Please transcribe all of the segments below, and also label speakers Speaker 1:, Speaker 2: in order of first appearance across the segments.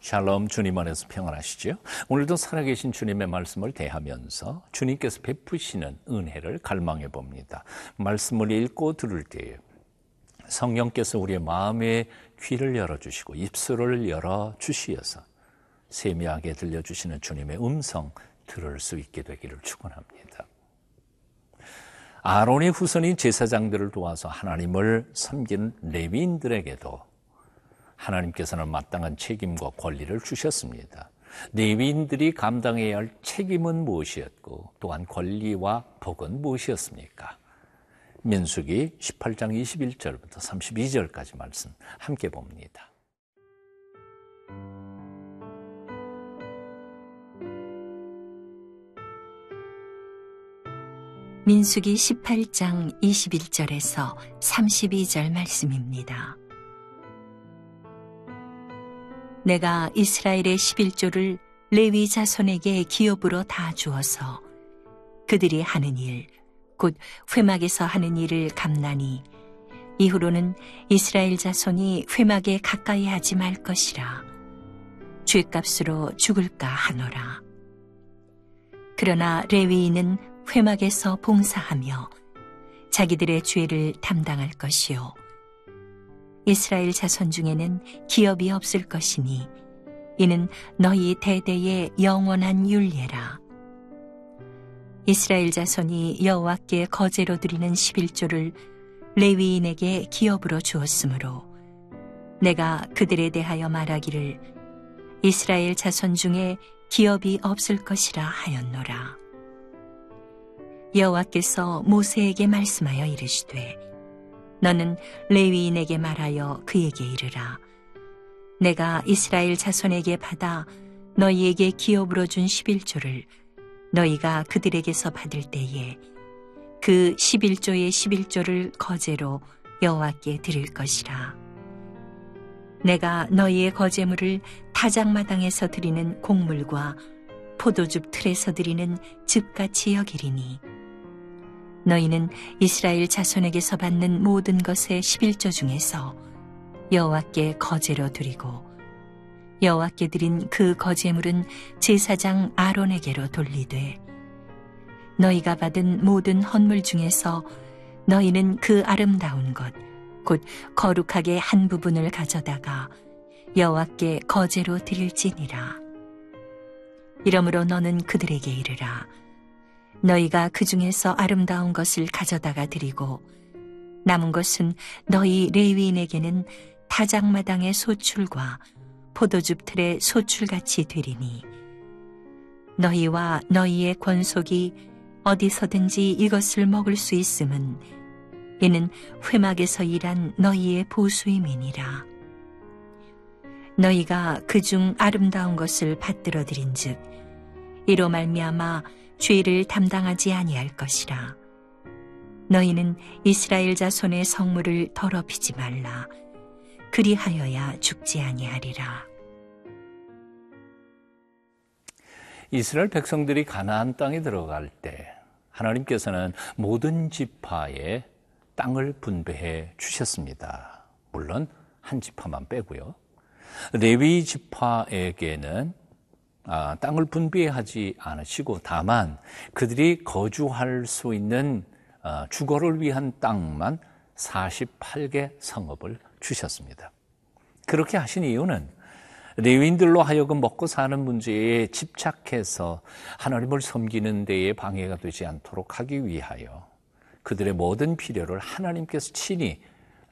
Speaker 1: 샬롬 주님 안에서 평안하시죠? 오늘도 살아계신 주님의 말씀을 대하면서 주님께서 베푸시는 은혜를 갈망해 봅니다. 말씀을 읽고 들을 때에 성령께서 우리의 마음의 귀를 열어주시고 입술을 열어주시어서 세미하게 들려주시는 주님의 음성 들을 수 있게 되기를 축원합니다. 아론의 후손인 제사장들을 도와서 하나님을 섬기는 레위인들에게도 하나님께서는 마땅한 책임과 권리를 주셨습니다. 레위인들이 감당해야 할 책임은 무엇이었고 또한 권리와 복은 무엇이었습니까? 민수기 18장 21절부터 32절까지 말씀 함께 봅니다.
Speaker 2: 민수기 18장 21절에서 32절 말씀입니다. 내가 이스라엘의 11조를 레위 자손에게 기업으로 다 주어서 그들이 하는 일, 곧 회막에서 하는 일을 감나니 이후로는 이스라엘 자손이 회막에 가까이 하지 말 것이라 죄값으로 죽을까 하노라. 그러나 레위인은 회막에서 봉사하며 자기들의 죄를 담당할 것이요. 이스라엘 자손 중에는 기업이 없을 것이니 이는 너희 대대의 영원한 율례라. 이스라엘 자손이 여호와께 거제로 드리는 11조를 레위인에게 기업으로 주었으므로 내가 그들에 대하여 말하기를 이스라엘 자손 중에 기업이 없을 것이라 하였노라. 여호와께서 모세에게 말씀하여 이르시되 너는 레위인에게 말하여 그에게 이르라. 내가 이스라엘 자손에게 받아 너희에게 기업으로 준 11조를 너희가 그들에게서 받을 때에 그 11조의 11조를 거제로 여호와께 드릴 것이라. 내가 너희의 거제물을 타작마당에서 드리는 곡물과 포도즙 틀에서 드리는 즙같이 여기리니 너희는 이스라엘 자손에게서 받는 모든 것의 11조 중에서 여호와께 거제로 드리고 여호와께 드린 그 거제물은 제사장 아론에게로 돌리되 너희가 받은 모든 헌물 중에서 너희는 그 아름다운 것 곧 거룩하게 한 부분을 가져다가 여호와께 거제로 드릴지니라. 이러므로 너는 그들에게 이르라 너희가 그 중에서 아름다운 것을 가져다가 드리고 남은 것은 너희 레위인에게는 타작마당의 소출과 포도즙 틀의 소출같이 되리니 너희와 너희의 권속이 어디서든지 이것을 먹을 수 있음은 이는 회막에서 일한 너희의 보수임이니라. 너희가 그중 아름다운 것을 받들어 드린즉 이로 말미암아 죄를 담당하지 아니할 것이라. 너희는 이스라엘 자손의 성물을 더럽히지 말라. 그리하여야 죽지 아니하리라.
Speaker 1: 이스라엘 백성들이 가나안 땅에 들어갈 때 하나님께서는 모든 지파에 땅을 분배해 주셨습니다. 물론 한 지파만 빼고요. 레위 지파에게는 아, 땅을 분배하지 않으시고 다만 그들이 거주할 수 있는 어, 주거를 위한 땅만 48개 성읍을 주셨습니다. 그렇게 하신 이유는 레윈들로 하여금 먹고 사는 문제에 집착해서 하나님을 섬기는 데에 방해가 되지 않도록 하기 위하여 그들의 모든 필요를 하나님께서 친히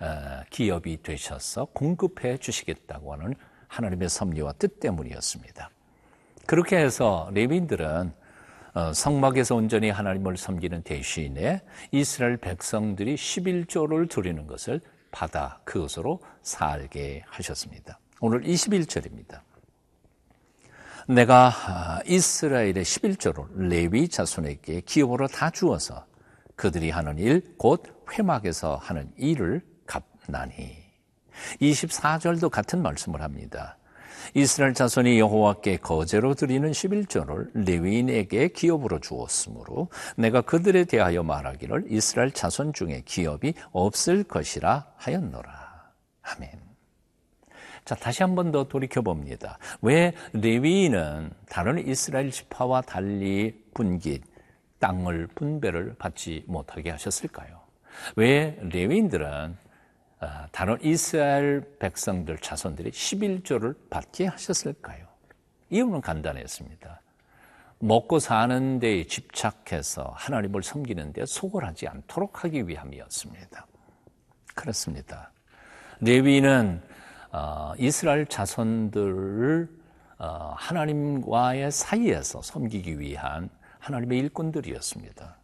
Speaker 1: 어, 기업이 되셔서 공급해 주시겠다고 하는 하나님의 섭리와 뜻 때문이었습니다. 그렇게 해서 레빈들은 어, 성막에서 온전히 하나님을 섬기는 대신에 이스라엘 백성들이 11조를 드리는 것을 받아 그것으로 살게 하셨습니다. 오늘 21절입니다. 내가 아, 이스라엘의 11조를 레위 자손에게 기업으로 다 주어서 그들이 하는 일, 곧 회막에서 하는 일을 갚나니. 24절도 같은 말씀을 합니다. 이스라엘 자손이 여호와께 거제로 드리는 11조를 레위인에게 기업으로 주었으므로 내가 그들에 대하여 말하기를 이스라엘 자손 중에 기업이 없을 것이라 하였노라. 아멘. 자, 다시 한 번 더 돌이켜 봅니다. 왜 레위인은 다른 이스라엘 지파와 달리 분깃, 땅을 분배를 받지 못하게 하셨을까요? 왜 레위인들은 아, 다른 이스라엘 백성들 자손들이 11조를 받게 하셨을까요? 이유는 간단했습니다. 먹고 사는 데 집착해서 하나님을 섬기는 데 소홀하지 않도록 하기 위함이었습니다. 그렇습니다. 레위는 어, 이스라엘 자손들을 어, 하나님과의 사이에서 섬기기 위한 하나님의 일꾼들이었습니다.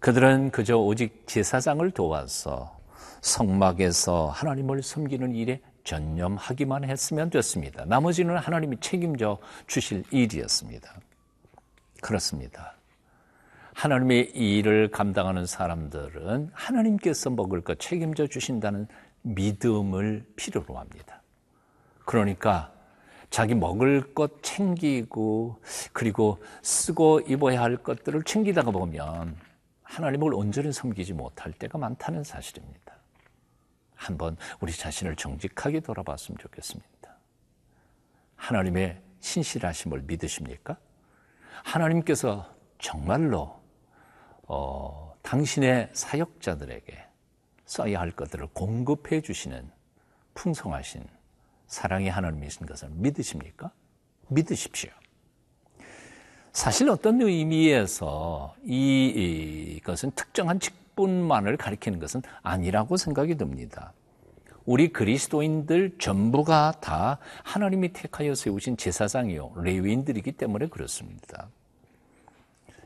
Speaker 1: 그들은 그저 오직 제사장을 도와서 성막에서 하나님을 섬기는 일에 전념하기만 했으면 됐습니다. 나머지는 하나님이 책임져 주실 일이었습니다. 그렇습니다. 하나님의 일을 감당하는 사람들은 하나님께서 먹을 것 책임져 주신다는 믿음을 필요로 합니다. 그러니까 자기 먹을 것 챙기고 그리고 쓰고 입어야 할 것들을 챙기다가 보면 하나님을 온전히 섬기지 못할 때가 많다는 사실입니다. 한번 우리 자신을 정직하게 돌아봤으면 좋겠습니다. 하나님의 신실하심을 믿으십니까? 하나님께서 정말로 어, 당신의 사역자들에게 써야 할 것들을 공급해 주시는 풍성하신 사랑의 하나님이신 것을 믿으십니까? 믿으십시오. 사실 어떤 의미에서 이, 이것은 특정한 직 분만을 가리키는 것은 아니라고 생각이 듭니다. 우리 그리스도인들 전부가 다 하나님이 택하여 세우신 제사장이요 레위인들이기 때문에 그렇습니다.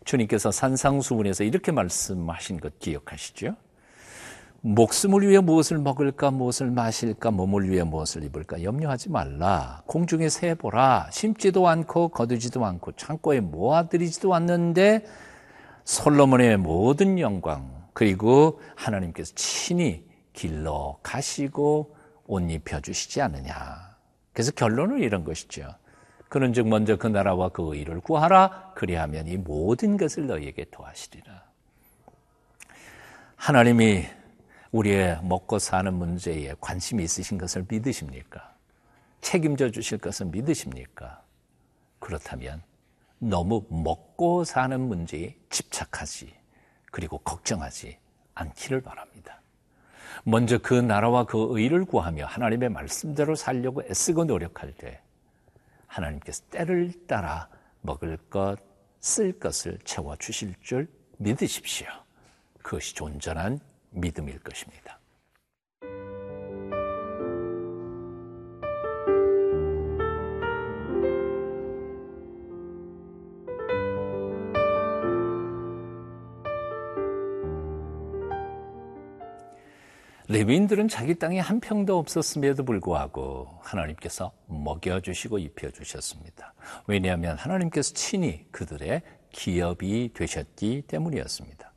Speaker 1: 주님께서 산상수훈에서 이렇게 말씀하신 것 기억하시죠? 목숨을 위해 무엇을 먹을까, 무엇을 마실까, 몸을 위해 무엇을 입을까 염려하지 말라. 공중에 새 보라. 심지도 않고 거두지도 않고 창고에 모아들이지도 않는데 솔로몬의 모든 영광 그리고 하나님께서 친히 길러 가시고 옷 입혀 주시지 않느냐. 그래서 결론은 이런 것이죠. 그런즉 먼저 그 나라와 그 의를 구하라. 그리하면 이 모든 것을 너희에게 도하시리라. 하나님이 우리의 먹고 사는 문제에 관심이 있으신 것을 믿으십니까? 책임져 주실 것을 믿으십니까? 그렇다면 너무 먹고 사는 문제에 집착하지 그리고 걱정하지 않기를 바랍니다. 먼저 그 나라와 그 의를 구하며 하나님의 말씀대로 살려고 애쓰고 노력할 때 하나님께서 때를 따라 먹을 것, 쓸 것을 채워 주실 줄 믿으십시오. 그것이 온전한 믿음일 것입니다. 레위인들은 자기 땅에 한 평도 없었음에도 불구하고 하나님께서 먹여주시고 입혀주셨습니다. 왜냐하면 하나님께서 친히 그들의 기업이 되셨기 때문이었습니다.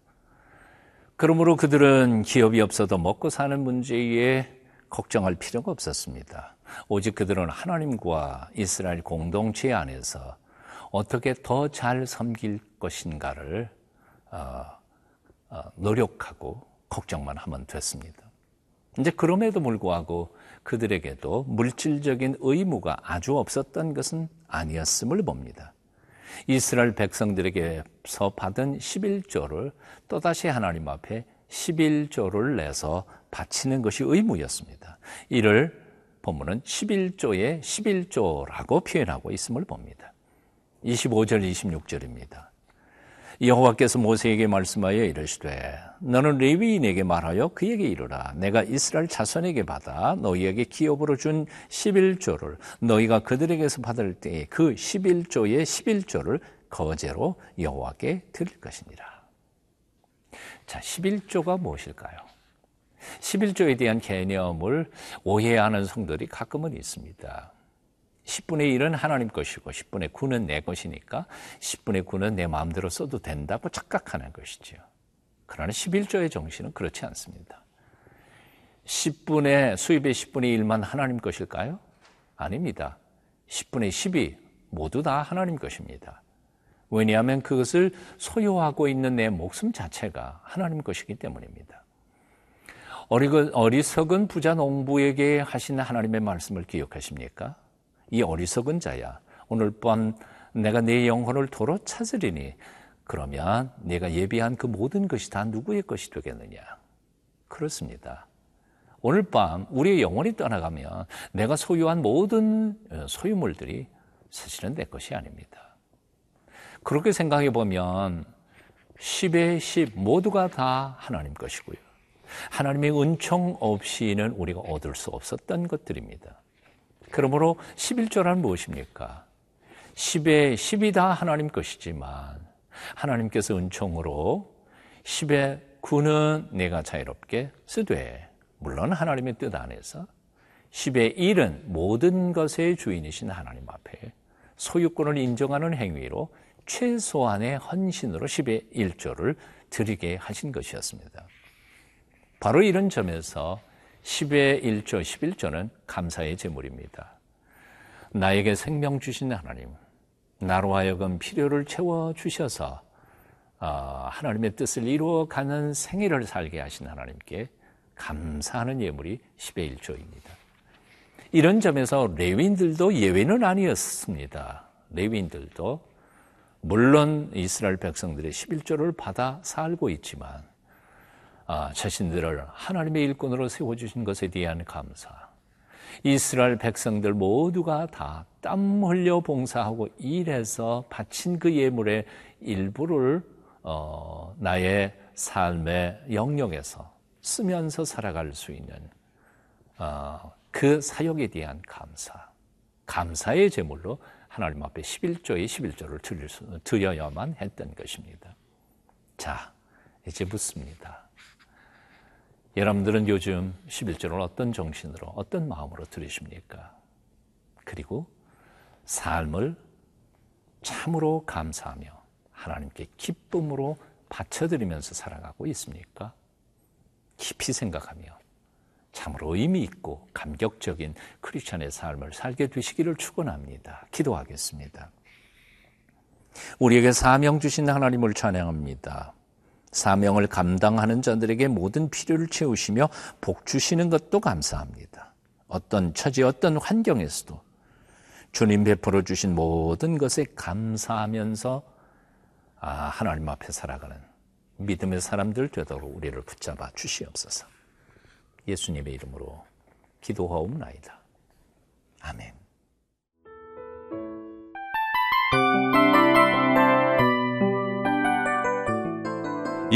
Speaker 1: 그러므로 그들은 기업이 없어도 먹고 사는 문제에 걱정할 필요가 없었습니다. 오직 그들은 하나님과 이스라엘 공동체 안에서 어떻게 더 잘 섬길 것인가를 어, 어, 노력하고 걱정만 하면 됐습니다. 이제 그럼에도 불구하고 그들에게도 물질적인 의무가 아주 없었던 것은 아니었음을 봅니다. 이스라엘 백성들에게서 받은 11조를 또다시 하나님 앞에 11조를 내서 바치는 것이 의무였습니다. 이를 본문은 11조의 11조라고 표현하고 있음을 봅니다. 25절 26절입니다. 여호와께서 모세에게 말씀하여 이르시되 너는 레위인에게 말하여 그에게 이르라 내가 이스라엘 자손에게 받아 너희에게 기업으로 준 11조를 너희가 그들에게서 받을 때에 그 11조의 11조를 거제로 여호와께 드릴 것이니라. 자, 11조가 무엇일까요? 11조에 대한 개념을 오해하는 성들이 가끔은 있습니다. 10분의 1은 하나님 것이고 10분의 9는 내 것이니까 10분의 9는 내 마음대로 써도 된다고 착각하는 것이죠. 그러나 11조의 정신은 그렇지 않습니다. 10분의 수입의 10분의 1만 하나님 것일까요? 아닙니다. 10분의 10이 모두 다 하나님 것입니다. 왜냐하면 그것을 소유하고 있는 내 목숨 자체가 하나님 것이기 때문입니다. 어리석은 부자 농부에게 하신 하나님의 말씀을 기억하십니까? 이 어리석은 자야. 오늘 밤 내가 내 영혼을 도로 찾으리니 그러면 내가 예비한 그 모든 것이 다 누구의 것이 되겠느냐? 그렇습니다. 오늘 밤 우리의 영혼이 떠나가면 내가 소유한 모든 어, 소유물들이 사실은 내 것이 아닙니다. 그렇게 생각해 보면 10의 10 모두가 다 하나님 것이고요. 하나님의 은총 없이는 우리가 얻을 수 없었던 것들입니다. 그러므로 11조란 무엇입니까? 10의 10이 다 하나님 것이지만 하나님께서 은총으로 10의 9는 내가 자유롭게 쓰되 물론 하나님의 뜻 안에서 10의 1은 모든 것의 주인이신 하나님 앞에 소유권을 인정하는 행위로 최소한의 헌신으로 10의 1조를 드리게 하신 것이었습니다. 바로 이런 점에서 10의 1조, 11조는 감사의 제물입니다. 나에게 생명 주신 하나님, 나로 하여금 필요를 채워 주셔서 어, 하나님의 뜻을 이루어 가는 생애를 살게 하신 하나님께 감사하는 예물이 10의 1조입니다. 이런 점에서 레윈들도 예외는 아니었습니다. 레윈들도 물론 이스라엘 백성들의 11조를 받아 살고 있지만 아, 자신들을 하나님의 일꾼으로 세워주신 것에 대한 감사. 이스라엘 백성들 모두가 다 땀 흘려 봉사하고 일해서 바친 그 예물의 일부를 어, 나의 삶의 영역에서 쓰면서 살아갈 수 있는 어, 그 사역에 대한 감사, 감사의 제물로 하나님 앞에 11조의 11조를 드릴 수, 드려야만 했던 것입니다. 자, 이제 묻습니다. 여러분들은 요즘 11조를 어떤 정신으로, 어떤 마음으로 들으십니까? 그리고 삶을 참으로 감사하며 하나님께 기쁨으로 바쳐드리면서 살아가고 있습니까? 깊이 생각하며 참으로 의미 있고 감격적인 크리스천의 삶을 살게 되시기를 축원합니다. 기도하겠습니다. 우리에게 사명 주신 하나님을 찬양합니다. 사명을 감당하는 자들에게 모든 필요를 채우시며 복 주시는 것도 감사합니다. 어떤 처지, 어떤 환경에서도 주님 베풀어 주신 모든 것에 감사하면서 아, 하나님 앞에 살아가는 믿음의 사람들 되도록 우리를 붙잡아 주시옵소서. 예수님의 이름으로 기도하옵나이다. 아멘.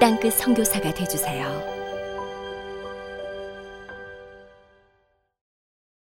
Speaker 3: 땅끝 성교사가 되주세요